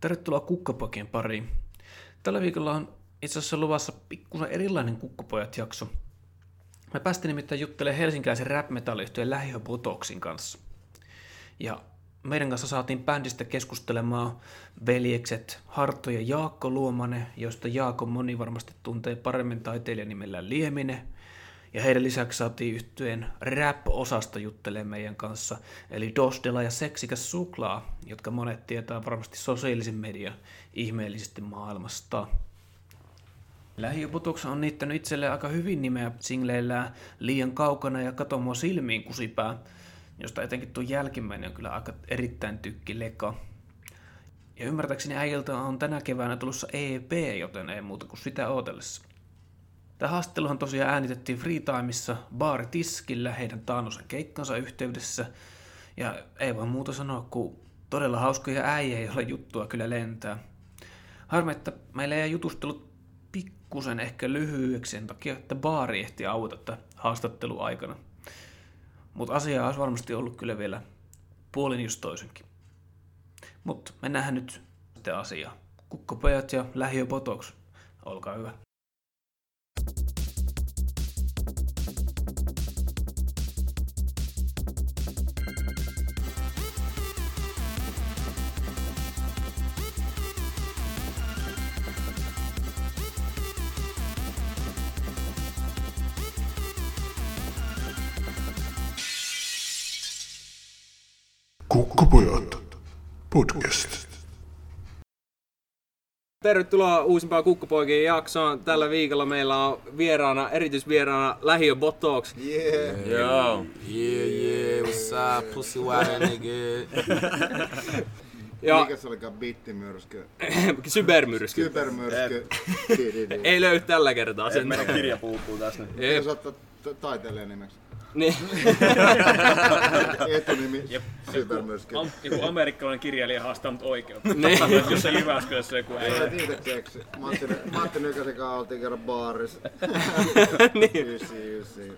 Tervetuloa Kukkapokien pariin. Tällä viikolla on itse asiassa luvassa pikkusen erilainen Kukkapojat-jakso. Me päästiin nimittäin juttelemaan helsinkiläisen rap metalliyhtiön Lähiö kanssa. Ja meidän kanssa saatiin bändistä keskustelemaan veljekset Hartto ja Jaakko Luomanen, joista Jaakko moni varmasti tuntee paremmin taiteilijan nimellä Lieminen – ja heidän lisäksi saatiin yhtyeen rap-osasta juttelemaan meidän kanssa, eli Dostela ja Seksikäs Suklaa, jotka monet tietää varmasti sosiaalisen median ihmeellisesti maailmasta. Lähiöputoks on niittänyt itselleen aika hyvin nimeä singleillään Liian kaukana ja Kato mua silmiin kusipää, josta etenkin tuo jälkimmäinen on kyllä aika erittäin tykki leka. Ja ymmärtääkseni äijältä on tänä keväänä tulossa EP, joten ei muuta kuin sitä ootellessa. Tämä haastatteluhan tosiaan äänitettiin Freetimeissa baaritiskillä heidän taannosen keikkansa yhteydessä. Ja ei voi muuta sanoa kuin todella hauskoja äijä, joilla juttua kyllä lentää. Harmi, että meillä ei jutustelut pikkusen ehkä lyhyeksi sen takia, että baari ehti auta haastattelu aikana. Mutta asiaa olisi varmasti ollut kyllä vielä puolin just toisenkin. Mutta mennään nyt sitten asiaan. Kukkopojat ja lähiöpotoks. Olkaa hyvä. Tervetuloa uusimpaan Kukkopoikien jaksoon. Tällä viikolla meillä on vieraana, erityisvieraana Lähiö Botox. Yeah. Yo. Yeah, yeah, what's up, pussy water nigga? Ja Mikä se olikaan bittimyrsky? Cybermyrsky. Di. Ei löydy tällä kertaa. Sen Meidän kirja puuttuu tässä nyt. Jep. Jos ottaa taiteilijan nimeksi. Niin. Etunimi Kybermyrsky. Am, joku amerikkalainen kirjailija haastanut oikeutta. Niin. Jossain Jyväskylässä joku Sä äijä. olet itse keksi. Matti, Matti Nykäsen kanssa oltiin kerran baarissa. niin. Ysi, ysi.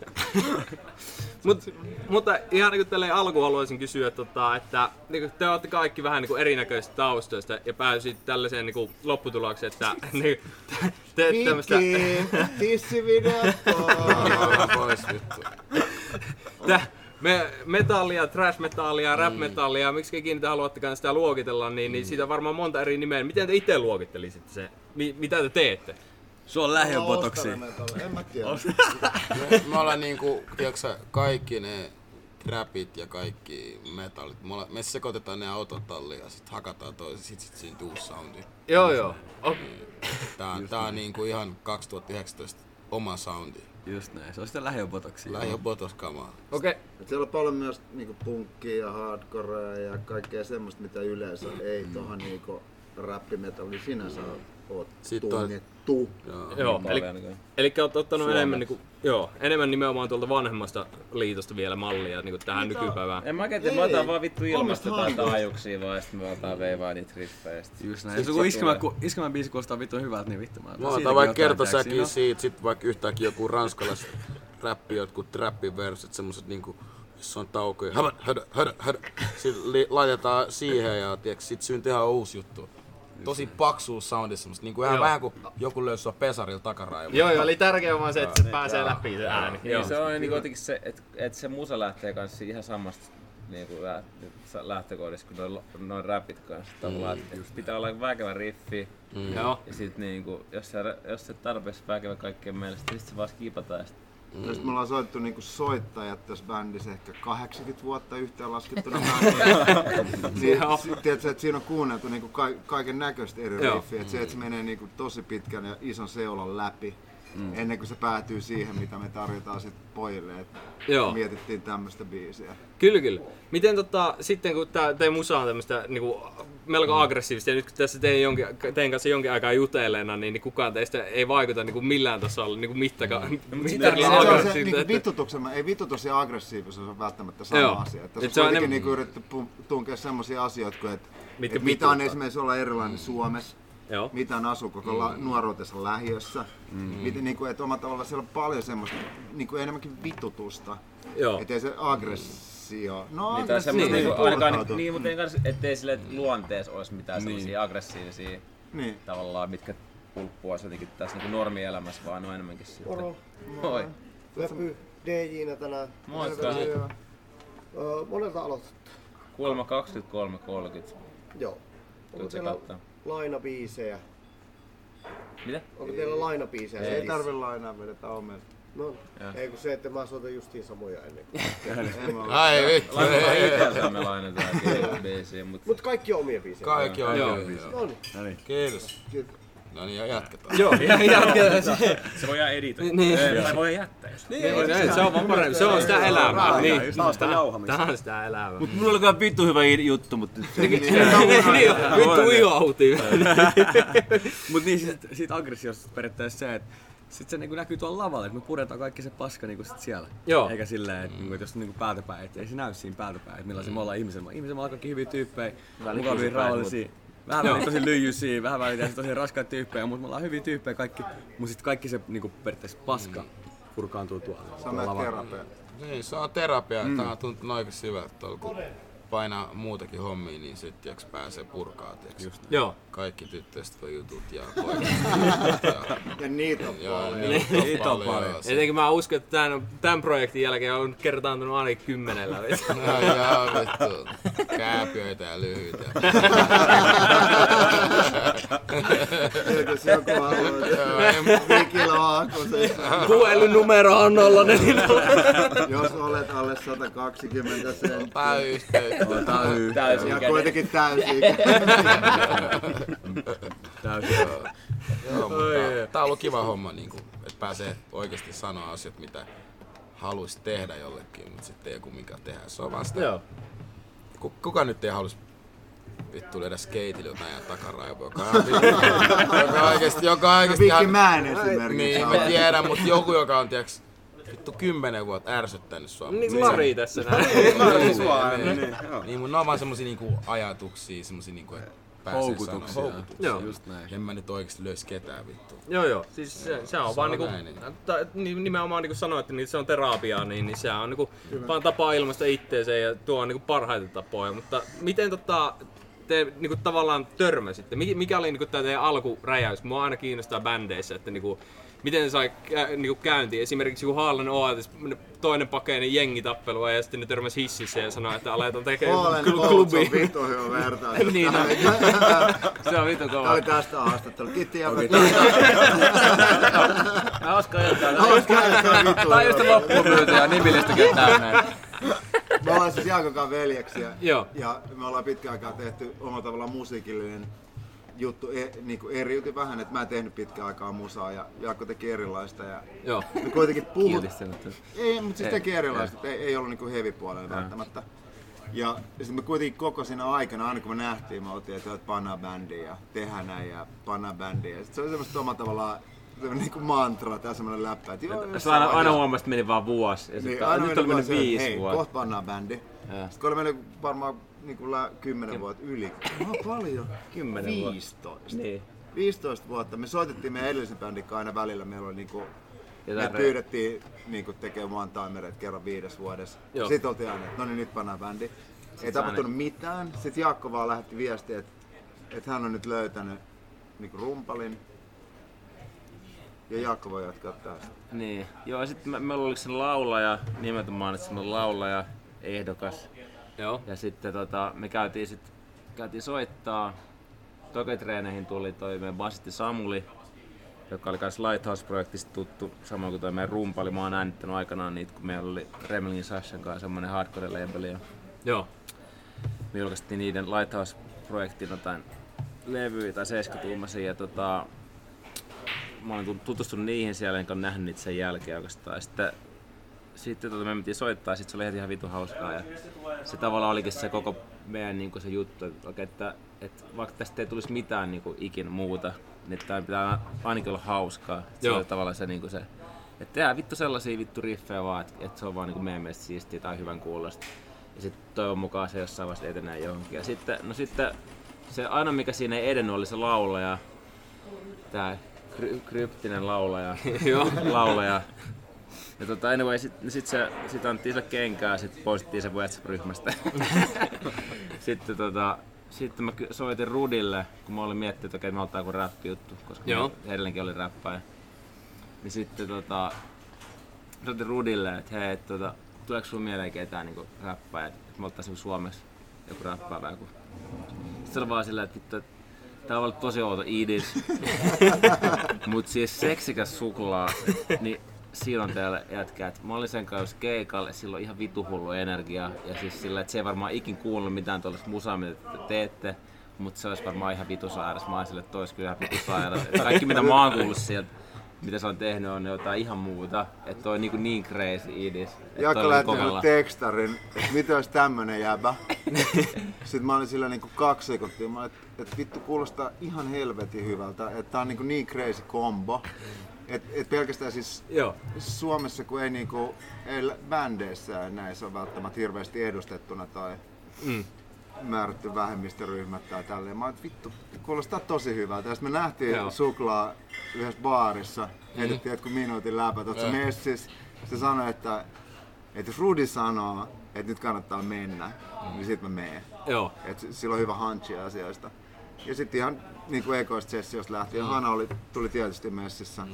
Mut, mutta ihan niin tälleen alkuun haluaisin kysyä, että, tota, että niin kuin te olette kaikki vähän niin kuin erinäköisistä taustoista ja pääsit tällaiseen niin kuin lopputulokseen, että niin, te teette tämmöistä... Mikki, tissivideo. Pois vittu. Tä, me, metallia, trash metallia, rap metallia, miksi ikinä te haluattekaan sitä luokitella, niin, niin siitä on varmaan monta eri nimeä. Miten te itse luokittelisitte se? Mi, mitä te teette? Sulla on lähiöbotoksi. En mä tiedä. Me, me ollaan niinku, tiedätkö sä, kaikki ne räpit ja kaikki metallit. Me, olla, me sekoitetaan ne autotalliin ja sit hakataan toisen, sit, sit syntyy uusi soundi. Joo, joo. Oh, Tää on, tää on niinku ihan 2019 oma soundi. Just näin, se on sitä lähiöbotoksi. Lähiö botos kamaa. Okei. Et siellä on paljon myös niinku punkkia ja hardcorea ja kaikkea semmoista, mitä yleensä ei tohon niinku rappimetalli sinänsä oot Sitten on- tunnettu. Joo. Joo, eli, Paljon, eli olet ottanut enemmän, niin kuin, joo, enemmän nimenomaan tuolta vanhemmasta liitosta vielä mallia niin kuin tähän nykypäivään. En mä oikein tiedä, Ei. mä otan vaan vittu ilmasta jotain hankoista. taajuuksia vaan ja sit mä otan veivaa niitä riffejä. sit- Just näin. sit Jos joku se iskemä, tulee. ku, iskemä biisi kuulostaa vittu hyvältä, niin vittu mä Mä siitäkin otan vaikka kertosäkin tiedätkö? siitä, sit vaikka yhtäkkiä joku ranskalais räppi, jotkut trappiverset, semmoset niinku, missä on taukoja, hödä, hödä, hödä, hödä. Sitten li, laitetaan siihen ja tiiäks, sit syntyy ihan uusi juttu. Tosi paksu soundi semmoista, niinku ihan Joo. vähän kuin joku löysi sua pesarilla takaraivolla. Joo, joo, eli tärkeää on vaan se, että se pääsee läpi se ääni. Niin Joo. se on niinku jotenkin se, että et se musa lähtee kanssa ihan samasta niinku lä- lähtökohdista kuin noin, noin rapit kanssa. Tavallaan, mm, pitää olla väkevä riffi. Mm. Joo. Ja sit niinku, jos se, jos se tarpeeksi väkevä kaikkien mielestä, niin sit se vaan skipataan. Ja sit, Mm. Sitten me ollaan soittu niinku soittajat tässä bändissä ehkä 80 vuotta yhteen laskettuna bändissä. niin, si- tiedätkö, että siinä on kuunneltu niinku ka- kaiken näköistä eri riffiä. Että se, että se menee niinku tosi pitkän ja ison seulan läpi. Mm. Ennen kuin se päätyy siihen, mitä me tarjotaan sit pojille. Että Joo. mietittiin tämmöistä biisiä. Kyllä, kyllä. Miten tota, sitten kun tää, teidän musa on tämmöistä niinku, melko aggressiivista ja nyt kun tässä teidän, jonkin, teidän kanssa jonkin aikaa jutelleena, niin, niin kukaan teistä ei vaikuta niinku millään tasolla niinku mittaka, mm. Se, mitään se, on se aggressiivista. että- vitutuksen, ei vitutus ja aggressiivisuus on välttämättä sama Joo. asia. Että Et tässä se on kuitenkin enemmän- niinku yritetty pu- tunkea semmoisia asioita kuin, että Mitkä et mitä on esimerkiksi olla erilainen Suomessa, Joo. mitä on asua koko la- nuoruutensa lähiössä. Mm. Miten, niin kuin, että omalla tavalla siellä on paljon semmoista niin kuin enemmänkin vitutusta. Joo. Että ei se aggressiivisuus aggressio. No Niin, tai semmoista niin, niinku, ainakaan, purkautuu. niin, mutta ei kans, ettei sille luonteessa olisi mitään semmoisia aggressiivisia Niin. tavallaan, mitkä pulppuaisi jotenkin tässä niinku normielämässä, vaan on enemmänkin sitten. Moro. Moi. Lepy DJ-nä tänään. Moikka. Monelta aloitat? Kuulemma 23.30. Joo. Onko teillä lainabiisejä? Mitä? Onko teillä lainabiisejä? Ei setissä? tarvi lainaa vedetä omia. No, ei kun se, että mä soitan justiin samoja ennen. Ole. Ai vittu. Laitetaan itseltä me lainataan biisiä, mutta Mut kaikki on omia biisejä. Kaikki on Joo. hyvin. No niin. Kiitos. No niin, ja jatketaan. Joo, jatketaan se. Se voidaan editoida. Niin. Tai voi jättää, jos Niin, se on vaan parempi. Se on sitä elämää. Niin. Taasta jauhamista. Tää on sitä elämää. Mut mulla oli kyllä vittu hyvä juttu, mutta Niin, vittu iautiin. Mut niin siitä aggressiosta periaatteessa se, että sit se niinku näkyy tuolla lavalla, että me puretaan kaikki se paska niinku sit siellä. Joo. Eikä silleen, että niinku, et jos niinku päätöpäin, et ei se näy siinä päätöpäin, että millaisia me ollaan ihmisellä. Ihmisellä me ollaan kaikki hyviä tyyppejä, mukavia, rauhallisia. Vähän väliin tosi lyijyisiä, vähän väliin tosi raskaita tyyppejä, mutta me ollaan hyviä tyyppejä kaikki. Mut sit kaikki se niinku periaatteessa paska purkaantuu tuolla. On meidän lavalla. terapia. Niin, se on terapia. Mm. Tää on tuntunut oikein hyvältä tuolla, kun painaa muutakin hommia, niin sit tiiäks, pääsee purkaa. Tiiäks. Joo. Kaikki tyttöistä voi jutut ja pojat. ja, Ja niitä on ja paljon. niitä on paljon. Ja sit- Etenkin mä uskon, että tämän, tämän projektin jälkeen on kertaantunut ainakin kymmenellä. Ai jaa, vittu. Kääpiöitä ja lyhyitä. Jos joku haluaa Mikillä Aakosen. Puhelin on 04. Jos olet alle 120 senttiä. Yhteys. täysin Ja kuitenkin täysin. Joo, mutta tää on ollut kiva homma, niin kuin, että pääsee oikeasti sanoa asiat, mitä haluaisi tehdä jollekin, mutta sitten ei mikä tehdä. Se on vaan sitä. Joo. Ku- Kuka nyt ei halus vittu löydä skeitillä jotain ja takaraivoa, joka joka oikeesti, joka oikeesti Vikki ihan... Mään esimerkiksi. Niin, mä tiedän, mutta joku, joka on tiiäks, vittu kymmenen vuotta ärsyttänyt sua. Niin kuin se- Lari tässä näin. niin, niin, niin, niin, mutta ne on vaan semmosia niinku ajatuksia, semmosia niinku, että Houkutuksia. Houkutuksia. Joo. Just näin. En mä nyt oikeesti löys ketään vittu. Joo joo, siis se, se on Se vaan on niinku, näin, niin. ta, ni- nimenomaan niinku sanoit, että niin se on terapiaa, niin, niin se on niinku vaan tapa ilmaista itteensä ja tuo on niinku parhaita tapoja. Mutta miten tota, te niinku tavallaan törmäsitte? Mikä, mikä oli niinku tää teidän alkuräjäys? Mua aina kiinnostaa bändeissä, että niinku, miten se sai kä- niinku käyntiin. Esimerkiksi kun Haalan Oatis, toinen pakeinen jengitappelua ja sitten ne törmäsi hississä ja sanoi, että aletaan tekemään kl- Colts on klubi. vittu hyvä vertaus. Niin, no. Se on vittu kova. oli tästä haastattelu. Kiitti ja Hauska iltaa. Tää just loppuun myyty ja nimilistäkin täynnä. Me ollaan siis Jaakokaan veljeksiä. Joo. Ja me ollaan pitkään aikaa tehty omalla tavallaan musiikillinen juttu e, niin kuin eriytyi vähän, että mä en tehnyt pitkään aikaa musaa ja Jaakko teki erilaista ja Joo. me kuitenkin puhut... Ei, mutta siis teki erilaista, ei, ei ollut niinku heavy puolella välttämättä. Ja sitten me kuitenkin koko siinä aikana, aina kun me nähtiin, me oltiin, että pannaan bändiä ja tehdään näin ja pannaan bändiä. Ja sit se oli semmoista omalla tavallaan semmoinen niinku mantra tai semmoinen läppä, että joo, Se aina, aina huomasi, että meni vaan vuosi. Ja niin, sitten, aina nyt meni mennyt viisi hei, vuotta. kohta pannaan bändi. Sitten kun oli mennyt varmaan niinku lä- 10 vuotta yli. No paljon. 10 vuotta. 15. Niin. 15 vuotta. Me soitettiin meidän edellisen bändin kanssa aina välillä. Meillä oli niinku, me Jotain re- pyydettiin niinku tekemään one timereita kerran viides vuodessa. Joo. Sitten oltiin aina, että no niin nyt pannaan bändi. Ei tapahtunut mitään. Sitten Jaakko vaan lähetti viestiä, että, että hän on nyt löytänyt niinku rumpalin. Ja Jaakko voi jatkaa tästä. Niin. Joo, sitten me, meillä oli se laulaja, nimeltä mainitsin laulaja, ehdokas. Joo. Ja sitten tota, me käytiin sit, käytiin soittaa. Toketreeneihin tuli toi meidän basisti Samuli, joka oli myös Lighthouse-projektista tuttu, samoin kuin toi meidän rumpali. Mä oon äänittänyt aikanaan niitä, kun meillä oli Remelin Sashan kanssa semmonen hardcore label ja Joo. me julkaistiin niiden Lighthouse-projektin jotain levyjä tai 70 ja tota, mä olen tutustunut niihin siellä, enkä ole nähnyt niitä sen jälkeen oikeastaan. Ja sitten, sitten tota, me mentiin soittaa, sitten se oli heti ihan vitu hauskaa. Ja se tavallaan olikin se koko meidän niin se juttu, että, että, että vaikka tästä ei tulisi mitään niin kuin, ikin muuta, niin tämä pitää ainakin olla hauskaa. Se Joo. oli tavallaan se, niin kuin se että tehdään vittu sellaisia vittu riffejä vaan, että, että se on vaan niin kuin meidän mielestä siistiä tai hyvän kuulosta. Ja sitten toivon mukaan se jossain vaiheessa etenee johonkin. Ja sitten, no sitten se aina mikä siinä ei edennyt oli se laulaja, tää kry- kryptinen laulaja, laulaja Ja tota, anyway, sit, sit, se, sit annettiin sille kenkää, sit poistettiin se WhatsApp-ryhmästä. sitten tota, sitten mä soitin Rudille, kun mä olin miettinyt, että okei, me ottaa joku räppi-juttu, koska Joo. edelleenkin oli räppäjä. Niin sitten tota, soitin Rudille, että hei, et, tota, tuleeko sulla mieleen ketään niinku räppäjä, että me ottaisin Suomessa joku räppäävä joku. Sitten se oli vaan silleen, että vittu, että tää on ollut tosi outo idis. Mut siis seksikäs suklaa, niin siinä on teille jätkää, että mä olin sen kanssa keikalle, sillä on ihan vitu hullu energia. Ja siis sillä, että se ei varmaan ikin kuullut mitään tuollaista musaa, mitä te teette. Mutta se olisi varmaan ihan vitu sairas. Mä oon sille, että kyllä ihan vitu sairas. Et Kaikki mitä mä oon kuullut sieltä, mitä se on tehnyt, on jotain ihan muuta. Että toi on niin, niin crazy idis. Lähetti kovella. mulle tekstarin, että mitä olisi tämmönen jäbä. Sitten mä olin sillä niinku kaksi sekuntia. Mä olin, että et vittu kuulostaa ihan helvetin hyvältä. Että tää on niinku niin crazy combo. Et, et pelkästään siis Joo. Suomessa, kun ei, niinku, ei bändeissä näissä ole välttämättä hirveästi edustettuna tai Mm. Määrätty vähemmistöryhmät tai tälleen. Mä että vittu, kuulostaa tosi hyvältä. Ja sitten me nähtiin Joo. suklaa yhdessä baarissa, heitettiin jotkut minuutin läpät, Joo. messissä? Se sanoi, että, että jos Rudi sanoo, että nyt kannattaa mennä, niin sit mä menen. Joo. Et sillä on hyvä hunchi asioista. Ja sitten ihan niin kuin ekoista sessiosta lähtien, Hanna oli, tuli tietysti messissä.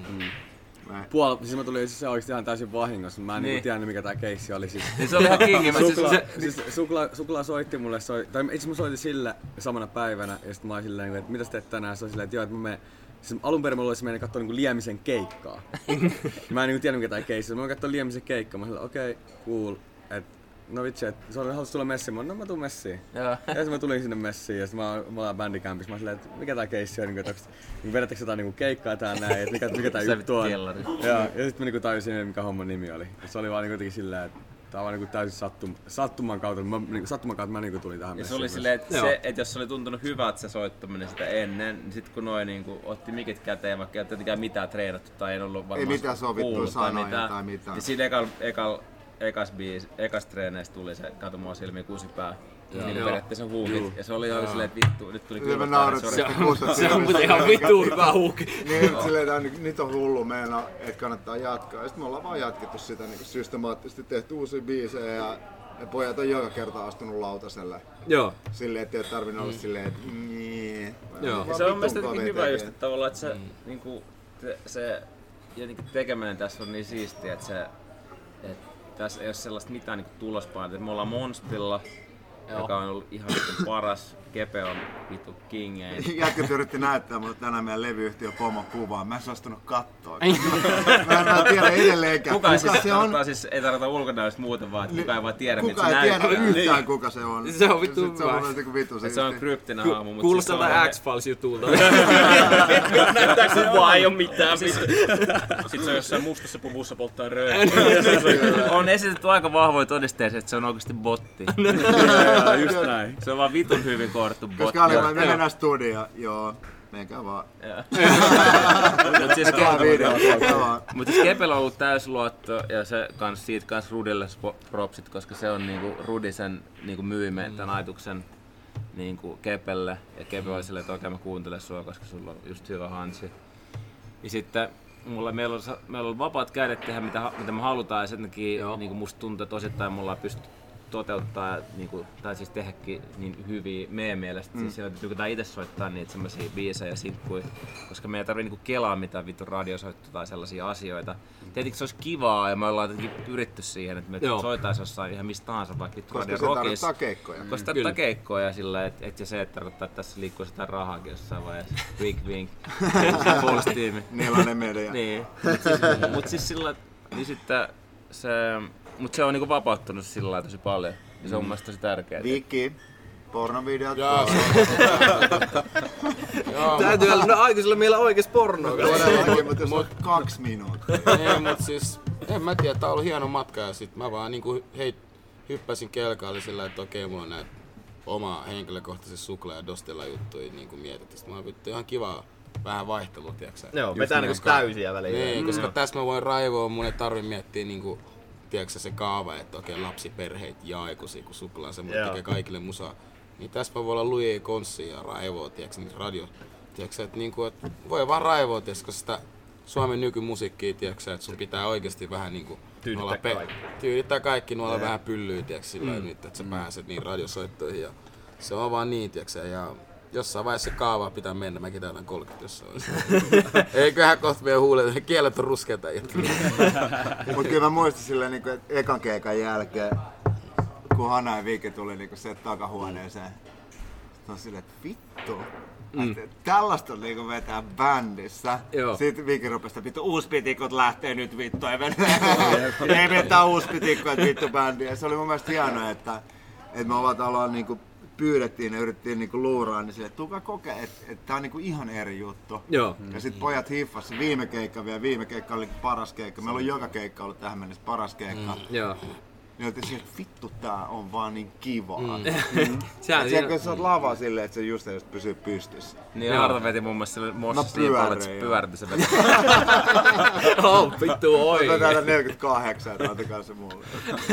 Mä, Puol, siis mä tulin siis se oikeesti ihan täysin vahingossa, mä en niin. Niin. niinku tiennyt mikä tää keissi oli siis. Niin se oli ihan kingi. Mä siis, Suklaa, se, siis suklaa, suklaa soitti mulle, soi, tai itse asiassa mä soitin sille samana päivänä, ja sitten mä olin silleen, että mitä sä teet tänään? Se oli silleen, että joo, että mä menen, siis alun perin mulla olisi mennyt katsoa niinku Liemisen keikkaa. mä en niinku tiennyt mikä tää keissi oli. Mä katsoin Liemisen keikkaa, mä olin okei, okay, cool. Et, no vitsi, että se oli halusi tulla messiin. Mä olin, no mä tuun messiin. Joo. Ja sitten mä tulin sinne messiin ja sitten mä, mä ollaan bändikämpissä. Mä olin silleen, että mikä tää keissi on, niin, että niin vedättekö jotain niin keikkaa tää näin, että mikä, mikä tää juttu on. kellari. Ja, ja sitten mä niinku tajusin, mikä homman nimi oli. Ja se oli vaan niinku jotenkin silleen, että tää on vaan niinku täysin sattum, sattuman kautta. Mä, niinku, sattuman kautta mä niinku tulin tähän Ja se oli silleen, että, Joo. se, että jos se oli tuntunut hyvältä se soittaminen sitä ennen, niin sit kun noin niinku otti mikit käteen, vaikka ei ole tietenkään mitään treenattu tai ei ollut varmaan mitään sovittuja kuullut sanoja tai mitään. Niin siinä ekal, ekal, ekas, biis, ekas treeneistä tuli se Kato mua silmiin kusipää. Niin Joo. periaatteessa huukit. Ja se oli ihan silleen, että vittu, nyt tuli Kyllä sitä kuusta Se on muuten ihan vittu hyvä huuki. Niin, silleen, on, nyt- on hullu meina, että kannattaa jatkaa. Ja sitten me ollaan vaan jatkettu sitä niin systemaattisesti, tehty uusia biisejä ja, ja pojat on joka kerta astunut lautaselle. Joo. Silleen, että ei ole tarvinnut olla silleen, että niin. Joo. Se on mielestäni hyvä just, että tavallaan, että se, mm. niinku, te, se jotenkin tekeminen tässä on niin siistiä, että se, että tässä ei ole sellaista mitään niinku tulospainetta. Me ollaan Monstilla, joka on ollut ihan vittu paras. Kepe on vittu kingein. Jätkät yritti näyttää mulle tänään meidän levyyhtiö pomon kuvaa. Mä en suostunut kattoo. mä, en, tiedä edelleenkään, Kuka, kuka siis, se on. siis, ei tarkoita ulkonäöstä muuten vaan, että kuka ei vaan tiedä, Kuka se ei tiedä näyttää. yhtään kuka se on. Se on vittu Sit Se on jotenkin vittu Et se on kryptinen haamu, mutta Kuulostaa siis se X-Files jutulta. Näyttääkö kuvaa ei oo mitään. Sitten se on jossain mustassa puvussa polttaa röökiä. on esitetty aika vahvoja todisteita, että se on oikeasti botti. Just näin. Se on vaan vitun hyvin koodattu botti. Koska oli, me mennään studioon, joo. Menkää vaan. Mut siis. Mutta siis Kepellä on ollut täysluotto ja se kans siitä kans Rudille propsit, koska se on niinku Rudi sen niinku myi meidän tämän ajatuksen niinku Kepelle. Ja Kepe oli silleen, että okei mä kuuntelen sua, koska sulla on just hyvä hansi. Ja sitten mulla, meillä, on, meillä on vapaat kädet tehdä mitä, mitä me halutaan ja sen takia niinku musta tuntuu, että osittain me ollaan pysty toteuttaa, niinku, tai siis tehdäkin niin hyviä meidän mielestä. Mm. Siis sillä, että tykätään itse soittaa niitä semmosia biisejä ja sinkkuja, koska me ei tarvii niinku kelaa mitään vittu radiosoittoa tai sellaisia asioita. Tietenkin se olisi kivaa ja me ollaan jotenkin pyritty siihen, että me Joo. soitaisiin jossain ihan mistä tahansa, vaikka vittu Koska Radio se Rockissa. tarkoittaa keikkoja. Koska Kyllä. tarkoittaa keikkoja sillä, että et, ja se, että tarkoittaa, että tässä liikkuu sitä rahaakin jossain vaiheessa. Wink wink. Full Nelonen media. niin. Mut siis, mut siis sillä, niin sitten se, mut se on niinku vapauttanut sillä lailla tosi paljon. Ja se on mun mielestä tosi tärkeää. Viki, pornovideot. Jaa, Joo, Täytyy olla, no aikuisilla meillä oikees pornoa. Todellakin, mutta jos on kaksi minuuttia. ei, mut siis, en mä tiedä, tää on ollut hieno matka ja sit mä vaan niinku hei, hyppäsin kelkaalle sillä, että okei, mulla on näitä oma henkilökohtaisesti suklaa ja dostella juttuja niinku mietitty. Sitten mä oon vittu ihan kiva vähän vaihtelua, tiiäksä. Joo, vetää niinku täysiä väliin. Niin, koska tässä mä voin raivoa, mun ei tarvi miettiä niinku, tiedätkö se kaava, että okei lapsiperheet ja aikuisia, kun suklaa se Joo. tekee kaikille musaa. Niin tässä voi olla lujia konssia ja raivoa, tiedätkö, niin radio. Tiedätkö, että niinku, et voi vaan raivoa, tiedätkö, sitä Suomen nykymusiikkia, tiedätkö, että sun pitää oikeasti vähän niinku Tyydyttää olla kaikki. tyydyttää kaikki, nuolla vähän pyllyä, tiedätkö, sillä mm. nyt, että sä pääset niin radiosoittoihin ja se on vaan niin, tiedätkö, ja jossain vaiheessa se kaava pitää mennä, mäkin täytän 30 jossain vaiheessa. Eiköhän kohta meidän huulet, kielet on ruskeita. Mutta kyllä mä muistan silleen, niin että ekan keikan jälkeen, kun Hanna ja Viki tuli niin se takahuoneeseen, sitten on silleen, että vittu. Mm. Tällaista niinku vetää bändissä. Joo. Sitten Viki rupesi, että vittu uuspitikot lähtee nyt vittu. Ei, vetää, ei uuspitikkoja, että vittu bändiä. Se oli mun mielestä hienoa, että, että me ovat ollaan niinku pyydettiin ja yritettiin niinku luuraa, niin sille, tulkaa kokea, että, että tää on niinku ihan eri juttu. Joo. Ja sitten pojat hiffas viime keikka vielä, viime keikka oli paras keikka. Meillä on joka keikka ollut tähän mennessä paras keikka. Mm. Joo. Niin oltiin että vittu tää on vaan niin kivaa. Mm. Sehän Et siellä kun sä oot lava silleen, että se just just pysyy pystyssä. Niin Joo. Arto veti mun mielestä sille mossissa Mä niin paljon, että se pyöritti se veti. Oh, vittu oi. Mä täällä 48, että antakaa se mulle.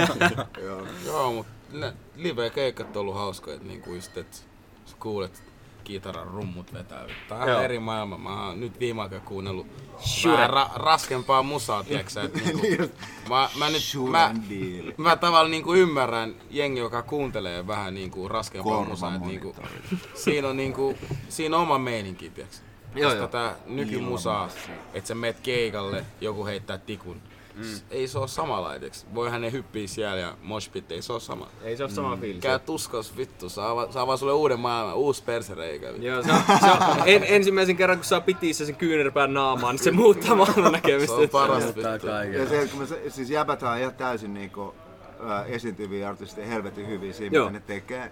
Joo. Joo, mut ne live-keikat on ollut hauskoja, että niinku just, että sä kuulet kitaran rummut vetää. Tää on Joo. eri maailma. Mä oon nyt viime aikoina kuunnellut vähän ra- raskempaa musaa, tiiäksä, niinku, mä, mä nyt, mä, mä tavallaan niinku ymmärrän jengi, joka kuuntelee vähän niinku raskempaa musaa, että niinku, siinä on niinku, siinä on oma meininki, tiiäksä. Joo, Koska tää nykymusaa, että sä meet keikalle, joku heittää tikun. Mm. Ei se oo samanlaiteksi. Voihan ne hyppii siellä ja moshpit, ei se oo sama. Ei se ole sama fiilis. Käy tuskos vittu, saa, va- saa vaan sulle uuden maailman, uusi persereikä. Joo, se on, se on en, ensimmäisen kerran kun saa pitissä sen kyynärpään naamaan, niin se muuttaa maailman näkemistä. Se on paras vittu. Ja se, kun me, se- siis jäbät on ihan täysin niinku, ää, esiintyviä artisteja, helvetin hyviä siinä, Joo. mitä ne tekee.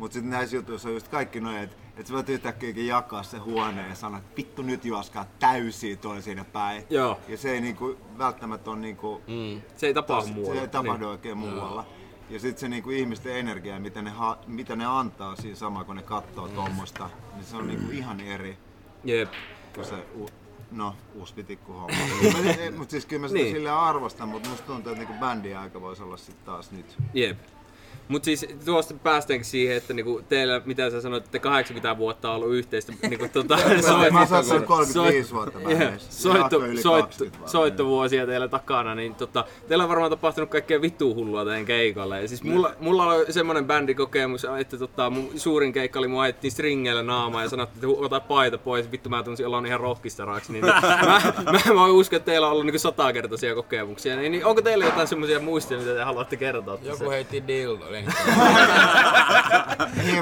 Mutta sitten näissä jutuissa on just kaikki noin, että et sä voit yhtäkkiäkin jakaa se huoneen ja sanoa, että vittu nyt juoskaa täysiä toisinä päin. Joo. Ja se ei niinku, välttämättä ole niinku, Mm. Se ei tapahdu se muualla. ei tapahdu oikein muualla. Ja sitten se niinku ihmisten energia, mitä ne, ha, mitä ne antaa siinä sama, kun ne katsoo mm. tuommoista, niin se on niinku ihan eri Niin. Jep. kuin se no, uuspitikku homma. mutta siis kyllä mä sitä Niin. niin. silleen arvostan, mutta musta tuntuu, että niinku bändin aika voisi olla sitten taas nyt. Jep. Mut siis tuosta päästäänkin siihen, että niinku teillä, mitä sä sanoit, että 80 vuotta on ollut yhteistä niinku tota, Mä, mä oon soit- 35 vuotta Yeah. Soitto, soitto, 20 vaan. soittovuosia teillä takana, niin tota, teillä on varmaan tapahtunut kaikkea vittu hullua teidän keikoilla. Ja siis mulla, mulla oli semmonen bändikokemus, että tota, mun suurin keikka oli, mun ajettiin stringeillä naamaa ja sanottiin, että ota paita pois, vittu mä tunsin olla ihan rockistaraksi. Niin, mä, mä, mä uskon, että teillä on ollut niinku satakertaisia kokemuksia. Niin, niin onko teillä jotain semmoisia muistia, mitä te haluatte kertoa? Joku heitti dildo. Niin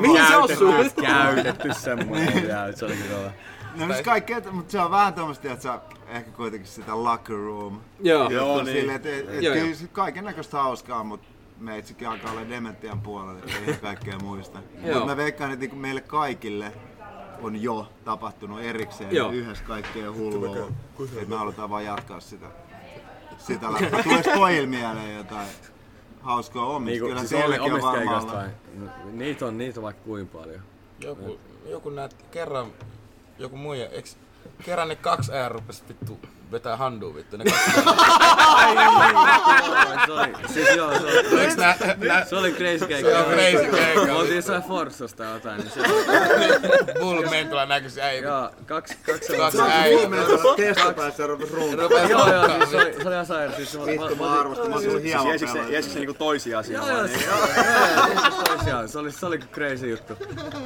Mihin se osuu? Käytetty semmoinen vielä, se oli kyllä. No siis kaikkea, mutta se on vähän tommoista, että sä ehkä kuitenkin sitä locker room. Joo. Joo, niin. Silleen, et, et, et Joo, joo. kaiken näköistä hauskaa, mutta meitsikin alkaa olla dementian puolella, että ei kaikkea muista. Mutta mä veikkaan, että niinku meille kaikille on jo tapahtunut erikseen Joo. ja yhdessä kaikkea hullua. Että me halutaan vaan jatkaa sitä. Sitä läppää. Tuleeko pojille mieleen jotain hauskaa omista? Niinku, Kyllä siis teilläkin on omista varmaan keikasta. Niitä on, niitä on vaikka kuinka paljon. Joku, joku näet kerran, joku muija, eiks kerran ne kaksi ää rupes vittu vetää handua vittu. Ne oli, siis joo, se oli, Eiks nää, se oli crazy keikka. Se on crazy keikka. Oltiin jossain Forsosta jotain, niin Bull Mentola näkys äijä. joo, kaksi, kaksi Kaksi äijä. testapäässä rupes runtaan. Rupes Joo, joo, rokkaa siis se oli, se oli ihan sairaan. Siis Vittu mä- arvostan, mä oon sulla hieman se, jeesikö se niinku toisia Joo, asiaa? joo, siis- niin? joo, joo, joo, siis toisiaan. Se oli, se oli crazy juttu.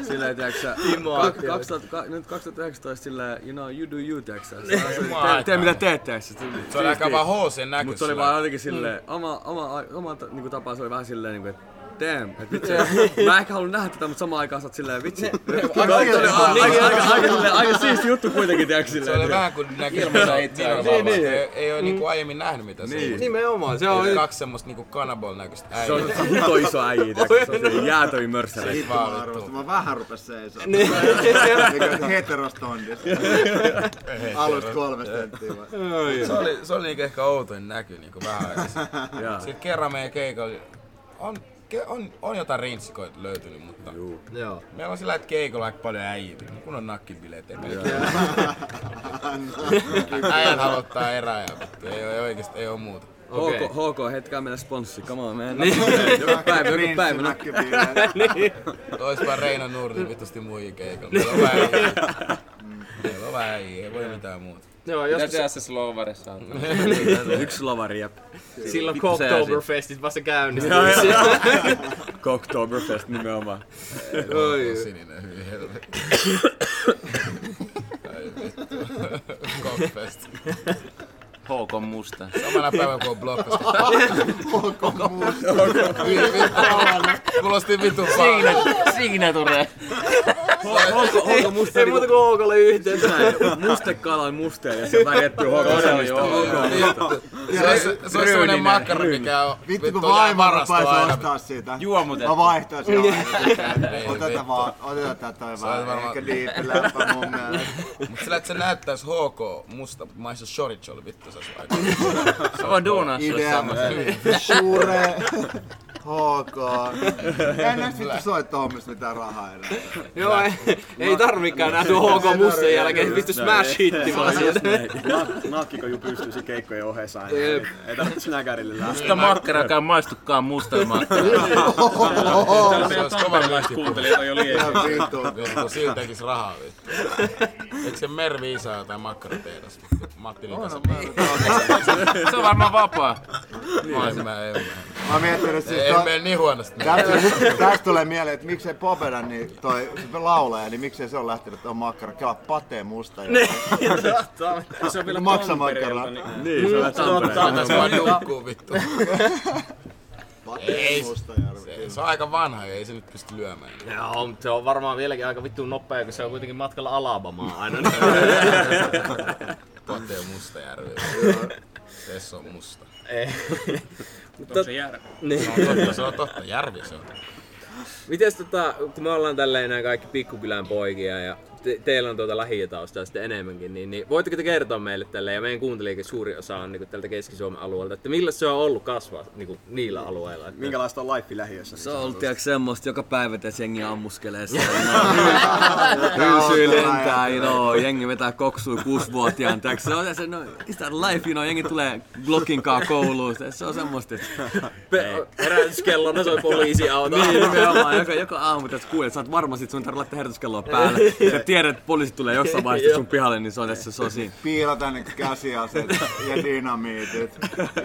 Silleen, tiiäks sä, kak- 2000 ka- nyt 2019 silleen, you know, you do you, tiiäks sä. Sä- Tee, tee mitä teet, tiiäks sä. Se oli aika vaan hoosien näköis. Mut se oli vaan jotenkin silleen, oma, oma, oma ta- niinku tapaa se oli vähän silleen niinku, että damn, et vitsi. Mä ehkä haluan nähdä tätä, mutta samaan aikaan sä oot silleen, vitsi. Aika, silleen- siisti juttu kuitenkin, tiiäks Se oli silleen. vähän kuin näkyy Miro Niin, niin. Ei, ei oo niinku aiemmin nähnyt mitä se on. Nimenomaan, se Se on kaksi semmoista niinku cannibal näköistä Se on äijää. hito iso äijä, se on silleen jäätöi mörsäleitä. Vittu mä arvostan. Mä vähän rupes seisoo. Niin. Heterostondis. Alusta kolme senttiä? Se oli, se oli niinku ehkä outoin näky niinku vähän aikaa sitten. Kerran meidän keikalla on, on, on jotain rintsikoita löytynyt, mutta Joo. meillä on sillä että keikolla aika paljon äijiä, kun on nakkibileet. Ei meillä Äijät haluttaa erää ja vittu, ei, ei oikeesti ei oo muuta. Okei. HK, HK, heittäkää meille sponssi, come on man. Joka päivä, joka päivä. niin. Oispa Reino Nurmi vitusti muihin keikolla. Meillä on vähän. Meillä on vähän äijä, ei voi mitään muuta. Joo, Mitä joskus tehdä se slovarissa on? Yksi slovari jep. silloin Oktoberfestit vasta käynnistyy. Cocktoberfest nimenomaan. Oi. Sininen hyvin helvetti. Cockfest. HK Musta. Samana päivänä kun on blokkastu. Kuulosti vitun. Signature. Onko, onko musta Ei muuta kuin Oukolle yhteensä. mustekala on mustea ja se värjätty hokosamista. Se on, se on semmonen makkara, mikä on Vittu kun vaimo aina. ostaa sitä. Juomutettu. Mä. Ei, Otetaan vittu. vaan, otetaan tää toi Se on vaan. varmaan- Ehkä diippi läppä mun mielestä. Mut sillä että se näyttäis HK musta maistu shoritsoli vittu se olisi aika. Se on duunassa Idea. semmoisen. HK. En näistä vittu soittohommista mitään rahaa enää. Joo, ei, ei tarvikaan nähdä tuon HK Musten jälkeen. Pysty smash hitti vaan sieltä. Nakkiko ju pystyisi keikkojen ohessa aina. Ei tarvitse snäkärille lähteä. Sitä makkarakaan maistukaan musta makkaraa. Se olisi kova lysti. Kuuntelijoita jo liian. Vittu. Vittu, sillä tekis rahaa vittu. Eikö se Mervi isä jotain makkaratehdas? vittu? Matti Lintasen Se on varmaan vapaa. En mä, en mä. Mä oon miettinyt siis To- mene niin huonosti. Tästä, tästä tulee mieleen, että miksei Popeda, niin toi se laulaja, niin miksei se on lähtenyt tuohon makkara. Kelaa patee musta. Ja Se on vielä Maksa Tampereelta, makkaraa. niin Niin, se on Tampereella. Tässä vaan nukkuu vittu. Ei. Se, se on aika vanha ja ei se nyt pysty lyömään. Joo, mutta se on varmaan vieläkin aika vittu nopea, kun se on kuitenkin matkalla Alabamaa aina. Pate Mustajärvi. Tessa on musta. Ei. on se järvi. Niin. Se on totta, se on totta. Järvi se on. Mites tota, kun me ollaan tälleen nämä kaikki pikkukylän poikia ja te, teillä on tuota lähiötaustaa sitten enemmänkin, niin, niin voitteko te kertoa meille tälleen, ja meidän kuuntelijakin suuri osa on niin tältä Keski-Suomen alueelta, että millaista se on ollut kasvaa niin niillä alueilla? Että, Minkälaista on life lähiössä? niin Se on ollut tiiäks semmoista, joka päivä tässä jengi ammuskelee siellä. On Hylsyy lentää, no, jengi vetää koksui kuusivuotiaan. Tiiäks, se on se, no, is that life, you know, jengi tulee Glockinkaan kouluun. Se, se on semmoista, että Pe- herätyskellona soi poliisiauto. niin, nimenomaan, joka, joka aamu tässä kuulet, että sä oot varma sit sun ei tarvitse laittaa herätyskelloa päälle. Tiedät, että poliisit tulee jossain vaiheessa sun pihalle, niin se on tässä, se on siinä. Piilata ne käsiaseet ja dynamiitit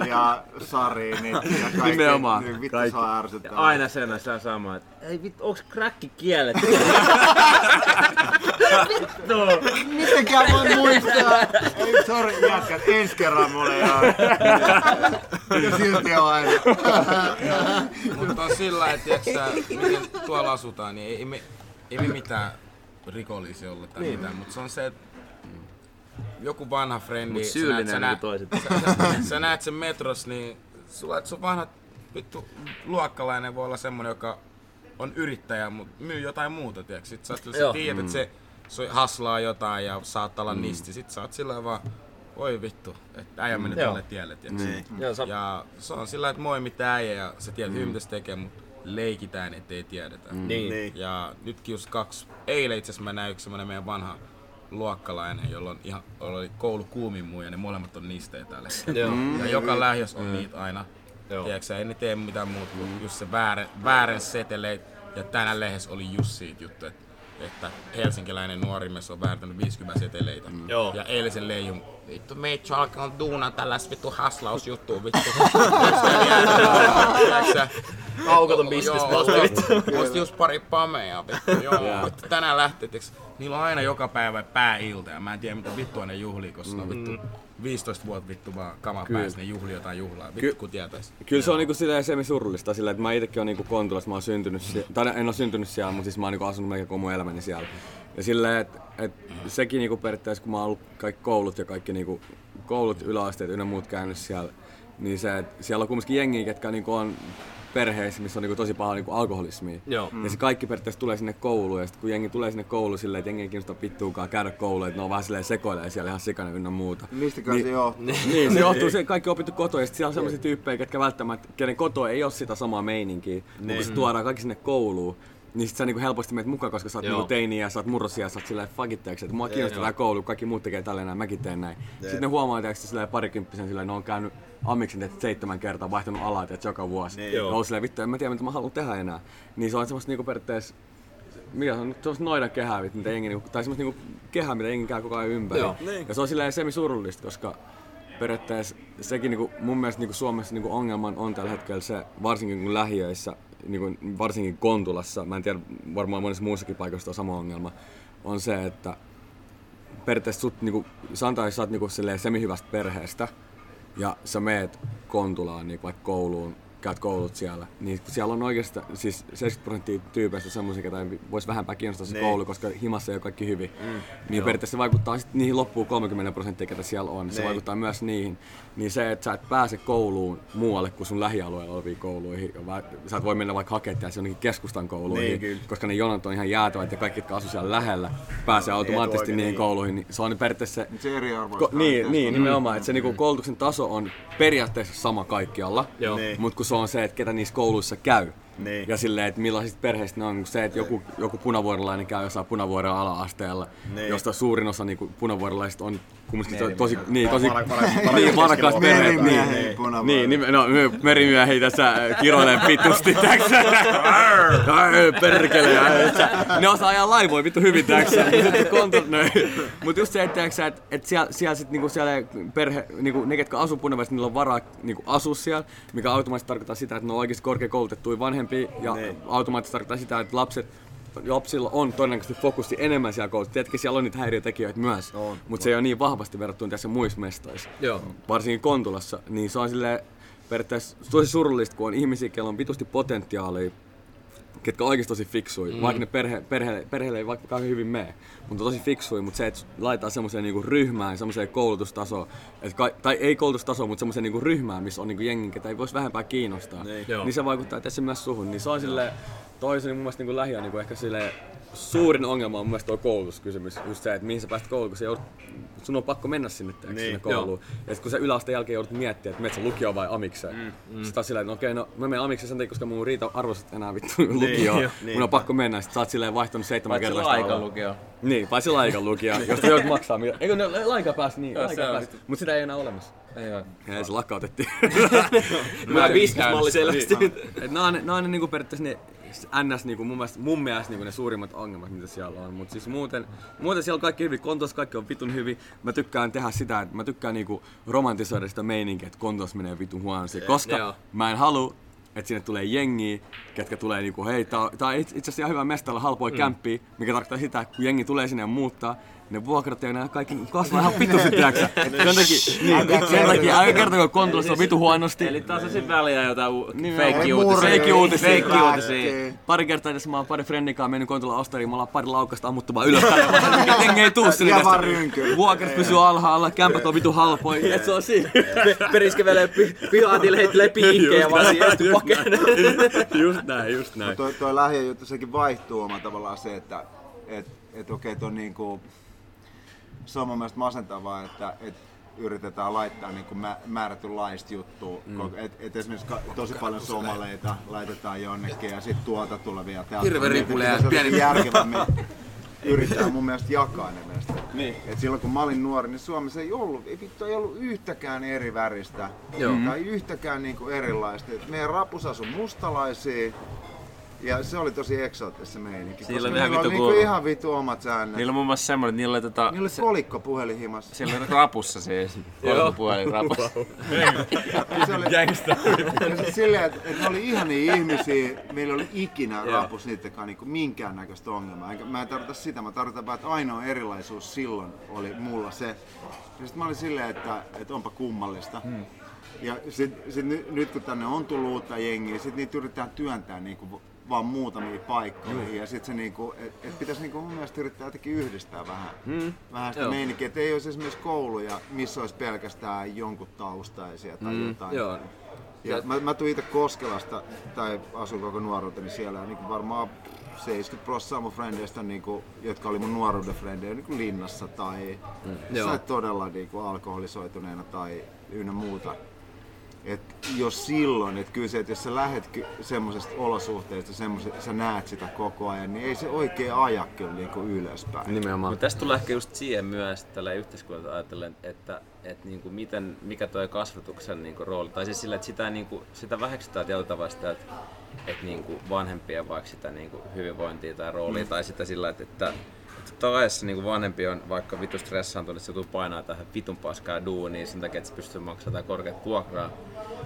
ja sariinit ja kaikki. Nimenomaan, Niin Vittu kaikki. se on ärsyttävää. Aina sen on sama, että ei vittu, onks kräkki kielletty? Mitenkään voi muistaa. Ei, sorry jätkät, ensi kerran mulle joo. Ja silti on aina. Mutta on sillä, että tiiäksä, miten tuolla asutaan, niin ei, ei, me, ei me mitään rikollisia olla tai mitään, mutta se on se, että joku vanha frendi, Mut sä näet, sä, niin näet, kuin toiset. sä, sä näet sen metros, niin sulla, sun vanha vittu luokkalainen voi olla semmonen, joka on yrittäjä, mutta myy jotain muuta, tiiäks. Sit sä, oot- sä tiedät, että se, se haslaa jotain ja saattaa olla nisti. Sit sä oot sillä vaan, oi vittu, että äijä meni Joo. tälle tielle, tiiäks. Joo, sä, Ja se on sillä, että moi mitä äijä ja sä tiedät hyvin mitä se tekee, mutta leikitään, ettei tiedetä. niin. Ja nytkin just kaksi, eilen itse asiassa mä näin yksi semmonen meidän vanha luokkalainen, jolla on ihan, oli koulu kuumin muu ja ne molemmat on nisteet täällä. Joo. Ja joka lähiös on niitä aina. Joo. Tiedätkö, ei ne tee mitään muuta kuin just se väärän, väärän seteleit. Ja tänään lehdessä oli just siitä juttu, että, että helsinkiläinen nuori mies on väärtänyt 50 seteleitä. Joo. Ja eilisen leijun, vittu meitä on alkanut duunaa tällaista vittu haslausjuttua, vittu. Tiedätkö? Aukoton bisnes Joo, vasta vittu. Osti just pari pamea, vittu. Joo, tänään lähtee, tiiäks, niillä on aina joka päivä pääilta ja mä en tiedä mitä vittua ne juhlii, koska mm. vittu 15 vuotta vittu vaan kama päässä, ne juhlii jotain juhlaa. Vittu Ky- kun tietäis. Kyllä se on niinku silleen semi surullista sillä, että mä itekin on niinku Kontulassa, mä oon syntynyt siellä, tai en oo syntynyt siellä, mutta siis mä oon niinku asunut melkein koko mun elämäni siellä. Ja silleen, että et sekin niinku periaatteessa, kun mä oon ollut kaikki koulut ja kaikki niinku koulut, yläasteet ynnä muut käynyt siellä, niin se, että siellä on kumminkin jengiä, ketkä niinku on perheissä, missä on niinku tosi paha niinku alkoholismia. Joo. Ja se kaikki periaatteessa tulee sinne kouluun, ja sitten kun jengi tulee sinne kouluun silleen, että jengi ei kiinnosta vittuukaan käydä kouluun, että ne on vähän silleen sekoilee siellä ihan sikana ynnä muuta. Mistäkään se johtuu? Niin, se johtuu se kaikki opittu kotoa, ja sit siellä on sellaisia tyyppejä, ketkä välttämättä, kenen kotoa ei ole sitä samaa meininkiä, mutta kun se tuodaan kaikki sinne kouluun, niin sit sä niinku helposti menet mukaan, koska sä oot niinku teini ja sä oot murrosia ja sä oot silleen tiiäks, että mua kiinnostaa tää koulu, kaikki muut tekee tälleen näin, mäkin teen näin. Sitten ne huomaa, tiiäks, silleen parikymppisen silleen, ne on käynyt amiksen seitsemän kertaa, vaihtanut alaa teet joka vuosi. Niin. Ollut silleen, vittu, en mä tiedä mitä mä haluan tehdä enää. Niin se on semmoista niinku periaatteessa mikä se on nyt semmoista noidan kehää, mitä jengi, niinku- tai semmoista niinku kehää, mitä jengi käy koko ajan ympäri. Joo. Ja se on silleen semi surullista, koska periaatteessa sekin niinku, mun mielestä niinku Suomessa niinku ongelma on tällä hetkellä se, varsinkin kun lähiöissä, niinku, varsinkin Kontulassa, mä en tiedä, varmaan monessa muussakin paikassa on sama ongelma, on se, että periaatteessa sut, niinku, sanotaan, jos sä oot niinku, silleen semi-hyvästä perheestä, ja sä meet Kontulaan niinku, vaikka kouluun, käyt koulut siellä, niin siellä on oikeastaan siis 70 prosenttia tyypeistä semmoisia, ketä voisi vähänpä kiinnostaa se Niin. koulu, koska himassa ei ole kaikki hyvin. Mm. Niin periaatteessa se vaikuttaa sit niihin loppuun 30 prosenttia, ketä siellä on. Se Niin. vaikuttaa myös niihin. Niin se, että sä et pääse kouluun muualle kuin sun lähialueella oleviin kouluihin. Sä et voi mennä vaikka hakemaan jonnekin keskustan kouluihin, Niin, kyllä. koska ne jonot on ihan jäätävät ja kaikki, jotka asuu siellä lähellä, pääsee automaattisesti oikein, niihin niin. kouluihin. Niin se on periaatteessa se, Se Ko- niin, niin, nimenomaan. Että se niinku koulutuksen taso on periaatteessa sama kaikkialla, Joo. Niin. mutta kun se on se, että ketä niissä kouluissa käy. Niin. Ja silleen, että millaisista perheistä ne on, se, että joku, joku punavuorilainen käy jossain punavuoren ala-asteella, Niin. josta suurin osa niinku punavuorilaisista on kumminkin to, tosi, niin, tosi, niin, varakkaat perheet. Niin, niin, niin, no, me- merimiehiä tässä äh, kiroilee vitusti, täks. Perkele. Ne osaa ajaa laivoja vittu hyvin, täks. Mut just se, että että, että, että siellä, siellä sit niinku siellä perhe, niinku ne ketkä asuu punavuoressa, niillä on varaa niinku asua siellä, mikä automaattisesti tarkoittaa sitä, että ne on oikeasti korkeakoulutettuja vanhempia ja Niin. automaattisesti tarkoittaa sitä, että lapset lapsilla on todennäköisesti fokusti enemmän siellä koulussa. Tiedätkö, siellä on niitä häiriötekijöitä myös, mutta se ei ole niin vahvasti verrattuna tässä muissa mestoissa. Joo. Varsinkin Kontulassa, niin se on sille periaatteessa tosi surullista, kun on ihmisiä, joilla on vitusti potentiaalia, ketkä on oikeasti tosi fiksui, mm. vaikka ne perhe, perhe, perheelle ei vaikka kauhean hyvin mene, mutta tosi fiksui, mutta se, että laitetaan semmoiseen niinku ryhmään, semmoiseen koulutustasoon, että ka- tai ei koulutustasoon, mutta semmoiseen niinku ryhmään, missä on niinku jengi, ketä ei voisi vähempää kiinnostaa, niin, niin se vaikuttaa tässä myös suhun. Niin se on silleen, toisen mun mielestä niinku lähiö niinku ehkä silleen, suurin ongelma on mun mielestä tuo koulutuskysymys. Just se, että mihin sä pääset kouluun, kun sä joudut, sun on pakko mennä sinne, niin, Niin, sinne kouluun. Ja sit kun sä yläasteen jälkeen joudut miettimään, että menet sä lukioon vai amikseen. Mm, mm. Sitten silleen, että no okei, no mä menen amikseen sen takia, koska mun riita arvostat enää vittu lukioon. joo, mun on pakko mennä. Sitten sä oot silleen vaihtanut seitsemän Paitsi kertaa sitä alaa. aikalukio. Niin, paitsi laikan lukija, josta joudut maksaa. mitä- Eikö ne laika pääsi niin, Joo, laika pääsi. Mut sitä ei enää olemassa. Ei oo. Ei, se lakkautettiin. Mä bisnesmalli selvästi. Nää on, ne- nää on ne niinku periaatteessa ne NS niinku mun mielestä, mun mielestä niinku ne suurimmat ongelmat, mitä siellä on. Mut siis muuten, muuten siellä on kaikki hyvin. Kontos kaikki on vitun hyvin. Mä tykkään tehdä sitä, että mä tykkään niinku romantisoida sitä meininkiä, että kontos menee vitun huonosti. Koska Joo. mä en halua, että sinne tulee jengiä, ketkä tulee niinku, hei, tää, tää on itse asiassa ihan hyvä mestalla halpoja mm. kämppiä, mikä tarkoittaa sitä, että kun jengi tulee sinne ja muuttaa, ne vuokrat ja nämä kaikki kasvaa ihan vitusti, tiedäksä. Sen takia, niin, sen takia, älä kertoko, kun Kontulassa on vitu huonosti. Eli taas on sit väliä jotain u- Niin, fake ei uutisia. murri, Fake uutisia. Fake lähti. uutisia. Pari kertaa edes mä oon pari frendikaan mennyt Kontulan ostariin, me ollaan pari laukasta ammuttu vaan ylös Jengi ei tuu sinne tästä. Vuokrat pysyy alhaalla, kämpät on vitu halpoja. Et se on siinä. Periskevelee pi- pihaatille heittelee piikkejä vaan siihen pakeen. Just näin, just näin. Toi, toi lähiöjuttu sekin vaihtuu oma tavallaan se, että et, et okei, okay, niinku, se on mun mielestä masentavaa, että et yritetään laittaa niinku mä, määrätynlaista juttua. Mm. Et, et esimerkiksi ka- tosi paljon somaleita laitetaan jonnekin ja sitten tuolta tulevia Hirveän ripulia ja pieni... pieni- järkevämmin yrittää mun mielestä jakaa ne mielestä. Niin. Et silloin kun mä olin nuori, niin Suomessa ei ollut, ei vittu ei ollut yhtäkään eri väristä. Joo. Tai yhtäkään niinku erilaista. Et meidän rapus asui mustalaisia. Ja se oli tosi eksoottista se meininki. Siellä koska oli ihan niillä oli vittu niinku ku- ihan vittu omat säännöt. Niillä on muun muassa semmonen, että niillä oli tota... Niillä oli se- kolikko puhelinhimassa. Siellä oli rapussa siis. Kolmipuhelin rapussa. Se oli, ja siis silleen, että, että ne oli ihania ihmisiä, meillä oli ikinä rapus niittenkaan niinku minkäännäköistä ongelmaa. Enkä, mä en tarkoita sitä, mä tarkoitan vaan, että ainoa erilaisuus silloin oli mulla se. Ja sitten mä olin silleen, että, että onpa kummallista. Hmm. Ja sit, sit nyt, nyt kun tänne on tullut uutta jengiä, sit niitä yritetään työntää niinku vaan muutamiin paikkoihin. Ja sit se niinku, et, et pitäisi niinku mun mielestä yrittää jotenkin yhdistää vähän, hmm. vähän sitä Joo. meininkiä. Että ei olisi esimerkiksi kouluja, missä olisi pelkästään jonkun taustaisia tai hmm. jotain. Joo. Ja mä, mä tuin itse Koskelasta, tai asun koko nuoruuteni siellä, ja niin varmaan 70 prosenttia mun frendeistä, niin kuin, jotka oli mun nuoruuden frendejä, niin kuin linnassa tai mm. Joo. todella niin kuin, alkoholisoituneena tai ynnä muuta. Että jos silloin, että kyllä se, että jos sä lähet semmoisesta olosuhteesta, semmoisesta, sä näet sitä koko ajan, niin ei se oikein aja kyllä niin kuin ylöspäin. Nimenomaan. Mutta tästä tulee ehkä just siihen myös tällä yhteiskunnalta ajatellen, että, että niin kuin miten, mikä tuo kasvatuksen niin kuin rooli, tai siis sillä, että sitä, niin kuin, sitä väheksytään tietyllä tavalla sitä, että, että niin kuin vanhempien vaikka sitä niin kuin hyvinvointia tai roolia, mm. tai sitä sillä, että, että totta kai jos niin vanhempi on vaikka vitu stressaantunut, se tulee painaa tähän vitun paskaa duuniin sen takia, että se pystyy maksamaan korkeat vuokraa,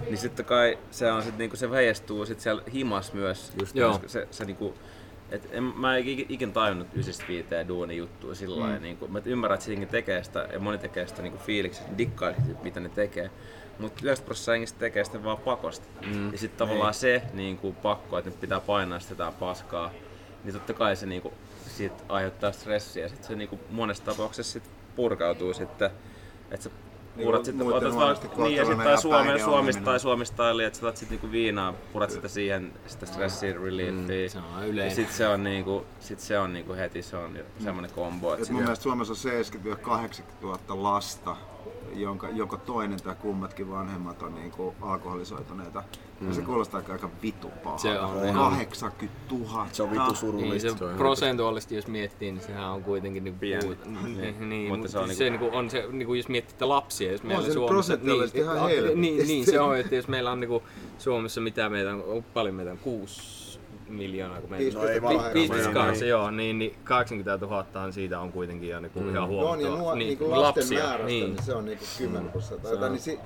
niin sitten kai se, on sit, niinku, se heijastuu sit siellä himas myös. Just Joo. Se, se, niinku, et en, mä en ikin, ikin tajunnut 95 duuni juttua sillä lailla. Mm. Niinku, mä ymmärrän, että se tekee sitä, ja moni tekee sitä niinku fiiliksi, dikkaa mitä ne tekee. Mutta 90 prosenttia jengistä tekee sitä vaan pakosta. Mm. Ja sitten tavallaan se niinku, pakko, että nyt pitää painaa sitä jotain paskaa, niin totta kai se niinku, sit aiheuttaa stressiä. Sitten se niinku, monessa tapauksessa sit purkautuu sitten, että Niin purat kuin sitten, otat vaan, niin ja sitten ja Suomen, päihdeongelmina. Suomista tai Suomista eli että sä sitten niinku viinaa, purat sitä siihen, sitä stressin reliefia. se on ja yleinen. sit se on niinku, sit se on niinku heti, se on semmonen kombo. Et mun mielestä Suomessa on 70-80 000 lasta, jonka joko toinen tai kummatkin vanhemmat on niinku alkoholisoituneita. Mm. Ja se kuulostaa aika, vitu pahalta. Se on ihan- 80 000. Se on vittu Niin surullista. se prosentuaalisesti, jos miettii, niin sehän on kuitenkin niin Pieni. Niin, niin, Mutta mutta se on se, niinku, on se, niinku, jos miettii että lapsia, jos meillä se Suomessa... prosentuaalisesti ihan helvetisti. niin, niin, se on, että jos meillä on niinku, Suomessa mitä meitä on, paljon meitä on, kuusi miljoonaa, kun meitä No ei. 5,8, joo, niin, niin 80 000 on siitä on kuitenkin jo niinku ihan No huomattava. niin, nuo, niin, niin lasten lapsia, määrästä, niin. niin. se on niinku 10 prosenttia. Tai, niin si,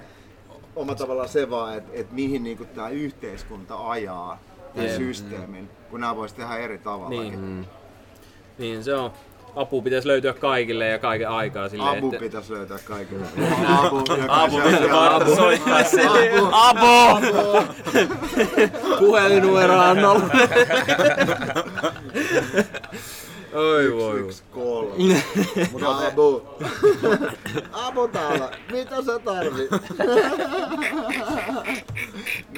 oma tavallaan se vaan, että et mihin niinku tämä yhteiskunta ajaa tämän systeemin, kun nämä voisi tehdä eri tavalla. Niin. Niin se on. Apu pitäisi löytyä kaikille ja kaiken aikaa silleen, Apu että... pitäisi löytää kaikille. Apu, Apu, vaan soittaa sille. Apu! Puhelinnumero on nolla. Oi voi voi. Yksi, kolme. Apu! Apu täällä! Mitä sä tarvit?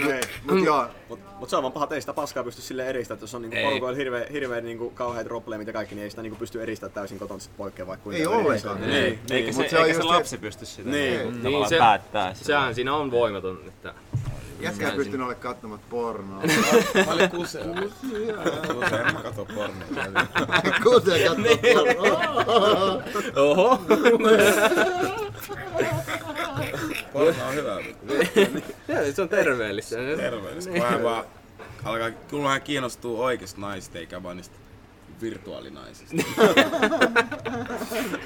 no ei, mut joo. Mut, mut se on vaan paha, että ei sitä paskaa pysty sille eristämään, että jos on niinku porukoilla hirveä, hirveä niinku kauheat probleemit ja kaikki, niin ei sitä niinku pysty eristämään täysin koton sit poikkea vaikka kuinka Ei ollenkaan. Niin, Eikä niin. se, Mut se on eikä se se- lapsi pysty sitä Niin. niinku Niin, tavallaan se- päättää. sitä. Sehän siinä on voimaton, että... Jätkä ei pystynyt ole katsomaan pornoa. Mä olin kusea. Kusea, en mä katso pornoa. Kuse katsoo pornoa. Oho! Porno on hyvä. Joo, se on terveellistä. Terveellistä. Vähän vaan alkaa, kyllä vähän kiinnostuu oikeasta naisista eikä vaan niistä virtuaalinaisista.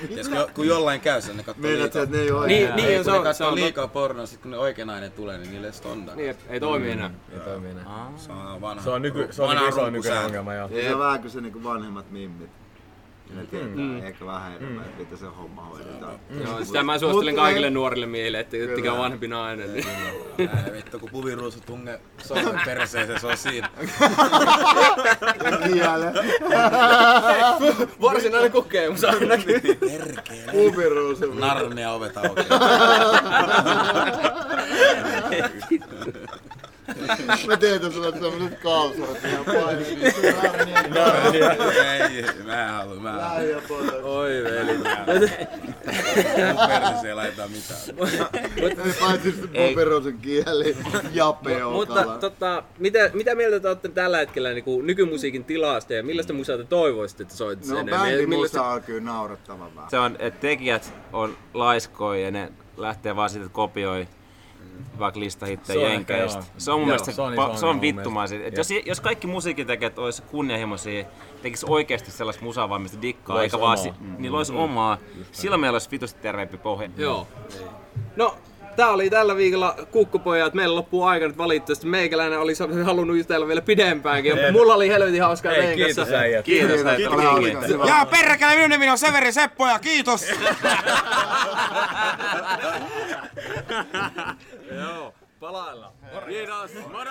Tiedätkö, kun jollain käy sen, ne katsoo Meidät liikaa. ne ei ole Niin, niin, Ei, se kun ne on, se katsoo on liikaa pornoa, sit kun ne oikea nainen tulee, niin niille ei stonda. Niin, ei toimi enää. Ei toimi enää. Se on vanha. Se on, nyky, se on vanha niinku nykyinen ongelma, joo. Se on vähän kuin se niinku vanhemmat mimmit. Ne tietää ehkä vähän enemmän, että miten se homma hoidetaan. Joo, sitä mä suosittelen kaikille nuorille miehille, että Kyllä. ettikää vanhempi nainen. Niin. Ää, vittu, kun puviruusu tunge sormen perseeseen, se on siinä. Kiele. Varsinainen kokemus ainakin. Pubiruusu. Narnia ovet auki. Mä teetän sulle semmoset kalsarat ihan painit. Ei, mä en halua, mä en halua. Oi veli. Mun perseeseen ei laita mitään. Paitsi se pubiruusun kieli. Ja Mutta peukala. tota, mitä, mitä mieltä te olette tällä hetkellä niin kuin nykymusiikin tilasta ja millaista musaa te toivoisitte, että soittaisi No enemmän? Ja bändi millaista- musa on kyllä naurettavan vähän. Se on, että tekijät on laiskoja ja ne lähtee vaan siitä, että kopioi vaikka on ehkä jenkeistä. joo. Se on mun Joo, mielestä se on pa- iso se on vittumaisin. Et jos, jos kaikki musiikintekijät olisi kunnianhimoisia, tekis oikeasti sellaista musaa vaan mistä dikkaa, Lois eikä vaan omaa. si- niin lois omaa. Silloin meillä olisi vitusti terveempi pohja. Joo. No, tää oli tällä viikolla kukkupojat. Meillä loppuu aika nyt valitettavasti. Meikäläinen olisi halunnut jutella vielä pidempäänkin. Mulla oli helvetin hauskaa Hei, teidän kiitos kanssa. äijät. Kiitos, Kiitos, oli hauska. Hyvä. Ja perkele, minun nimi on Severi Seppo ja kiitos! Joo, palaillaan. Kiitos. Moro!